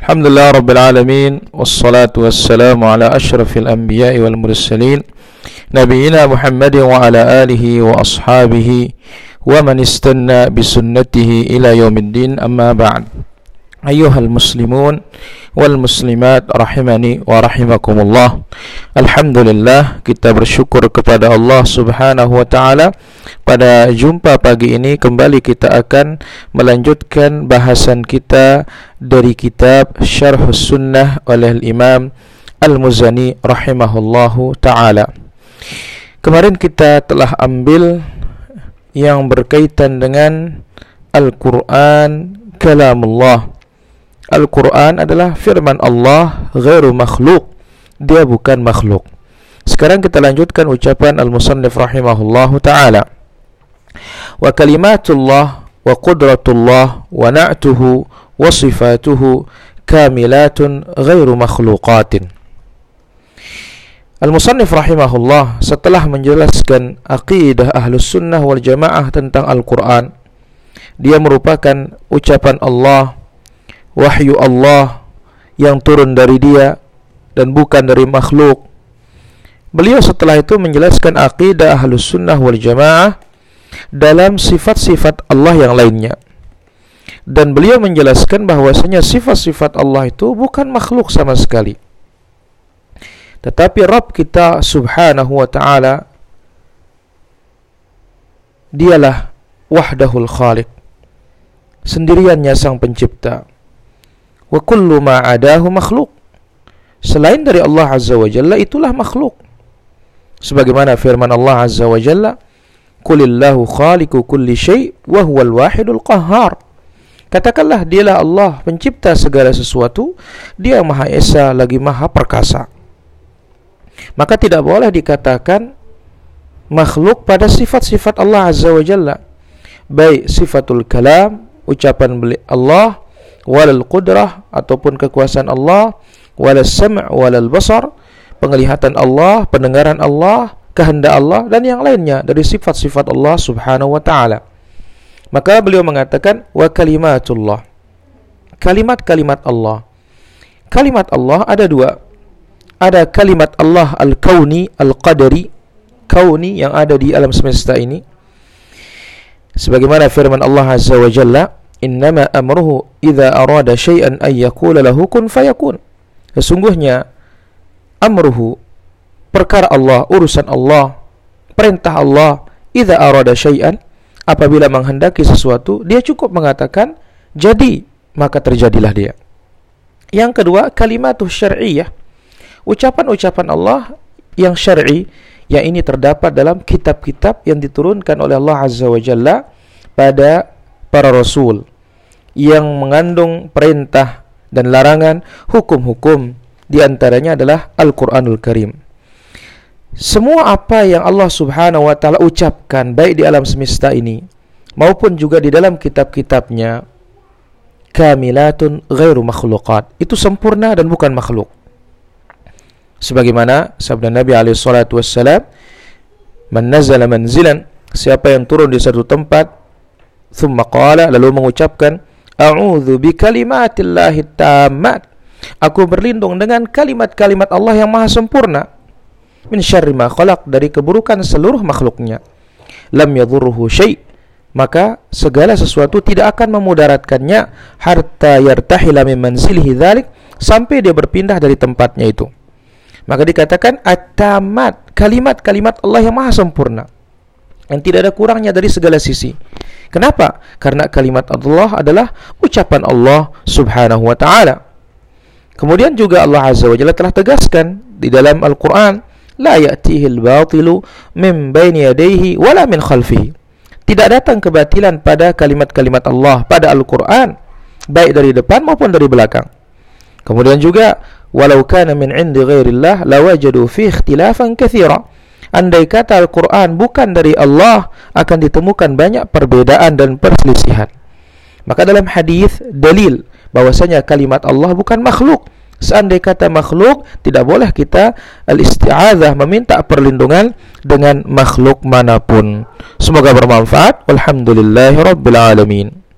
الحمد لله رب العالمين والصلاة والسلام على أشرف الأنبياء والمرسلين نبينا محمد وعلى آله وأصحابه ومن استنى بسنته إلى يوم الدين أما بعد. أيها المسلمون والmuslimat rahimani wa rahimakumullah Alhamdulillah kita bersyukur kepada Allah subhanahu wa ta'ala Pada jumpa pagi ini kembali kita akan melanjutkan bahasan kita dari kitab Syarh Sunnah oleh Imam Al-Muzani rahimahullahu ta'ala Kemarin kita telah ambil yang berkaitan dengan Al-Quran Kalamullah Al-Quran adalah firman Allah ghairu makhluk dia bukan makhluk. Sekarang kita lanjutkan ucapan al-musannif rahimahullahu ta'ala. Wa kalimatullah wa qudratullah wa na'tuhu wa sifatuhu kamilatun ghairu makhluqatin. Al-Musannif rahimahullah setelah menjelaskan aqidah ahlus sunnah wal jamaah tentang Al-Quran dia merupakan ucapan Allah wahyu Allah yang turun dari dia dan bukan dari makhluk. Beliau setelah itu menjelaskan akidah ahlus sunnah wal jamaah dalam sifat-sifat Allah yang lainnya. Dan beliau menjelaskan bahwasanya sifat-sifat Allah itu bukan makhluk sama sekali. Tetapi Rabb kita subhanahu wa ta'ala Dialah wahdahul khaliq Sendiriannya sang pencipta wa kullu ma adahu makhluk. Selain dari Allah azza wa jalla itulah makhluk. Sebagaimana firman Allah azza wa jalla kulillahu khaliqu kulli syai' wa huwal wahidul qahhar. Katakanlah dialah Allah pencipta segala sesuatu. Dia maha esa lagi maha perkasa. Maka tidak boleh dikatakan makhluk pada sifat-sifat Allah azza wa jalla. Baik sifatul kalam ucapan Allah walal qudrah ataupun kekuasaan Allah walal sam' walal basar penglihatan Allah pendengaran Allah kehendak Allah dan yang lainnya dari sifat-sifat Allah Subhanahu wa taala. Maka beliau mengatakan wa kalimatullah. Kalimat-kalimat Allah. Kalimat Allah ada dua. Ada kalimat Allah al-kauni al-qadari kauni yang ada di alam semesta ini. Sebagaimana firman Allah azza wa jalla innama amruhu idza arada syai'an ay yaqula lahu kun fayakun. Sesungguhnya amruhu perkara Allah urusan Allah perintah Allah idza arada syai'an apabila menghendaki sesuatu dia cukup mengatakan jadi maka terjadilah dia. Yang kedua kalimat syar'iyyah ucapan-ucapan Allah yang syar'i yang ini terdapat dalam kitab-kitab yang diturunkan oleh Allah Azza wa Jalla pada para rasul yang mengandung perintah dan larangan hukum-hukum di antaranya adalah Al-Qur'anul Karim. Semua apa yang Allah Subhanahu wa taala ucapkan baik di alam semesta ini maupun juga di dalam kitab-kitabnya kamilatun ghairu makhluqat. Itu sempurna dan bukan makhluk. Sebagaimana sabda Nabi alaihi salatu wassalam, "Man nazala manzilan" Siapa yang turun di satu tempat, thumma qala lalu mengucapkan A'udzu bikalimatillahi tammat. Aku berlindung dengan kalimat-kalimat Allah yang maha sempurna. Min syarri ma khalaq dari keburukan seluruh makhluknya. Lam yadhurruhu syai' maka segala sesuatu tidak akan memudaratkannya harta yartahila min manzilihi dzalik sampai dia berpindah dari tempatnya itu. Maka dikatakan at-tamat, kalimat-kalimat Allah yang maha sempurna. Yang tidak ada kurangnya dari segala sisi. Kenapa? Karena kalimat Allah adalah ucapan Allah Subhanahu wa taala. Kemudian juga Allah Azza wa Jalla telah tegaskan di dalam Al-Qur'an, la ya'tihi al-batilu min baini yadayhi wala min khalfihi. Tidak datang kebatilan pada kalimat-kalimat Allah pada Al-Qur'an, baik dari depan maupun dari belakang. Kemudian juga walau kana min 'indi ghairillah lawajadu fi ikhtilafan katsira andai kata Al-Quran bukan dari Allah akan ditemukan banyak perbedaan dan perselisihan. Maka dalam hadis dalil bahwasanya kalimat Allah bukan makhluk. Seandai kata makhluk tidak boleh kita al-isti'adzah meminta perlindungan dengan makhluk mana pun. Semoga bermanfaat. Walhamdulillahirabbil alamin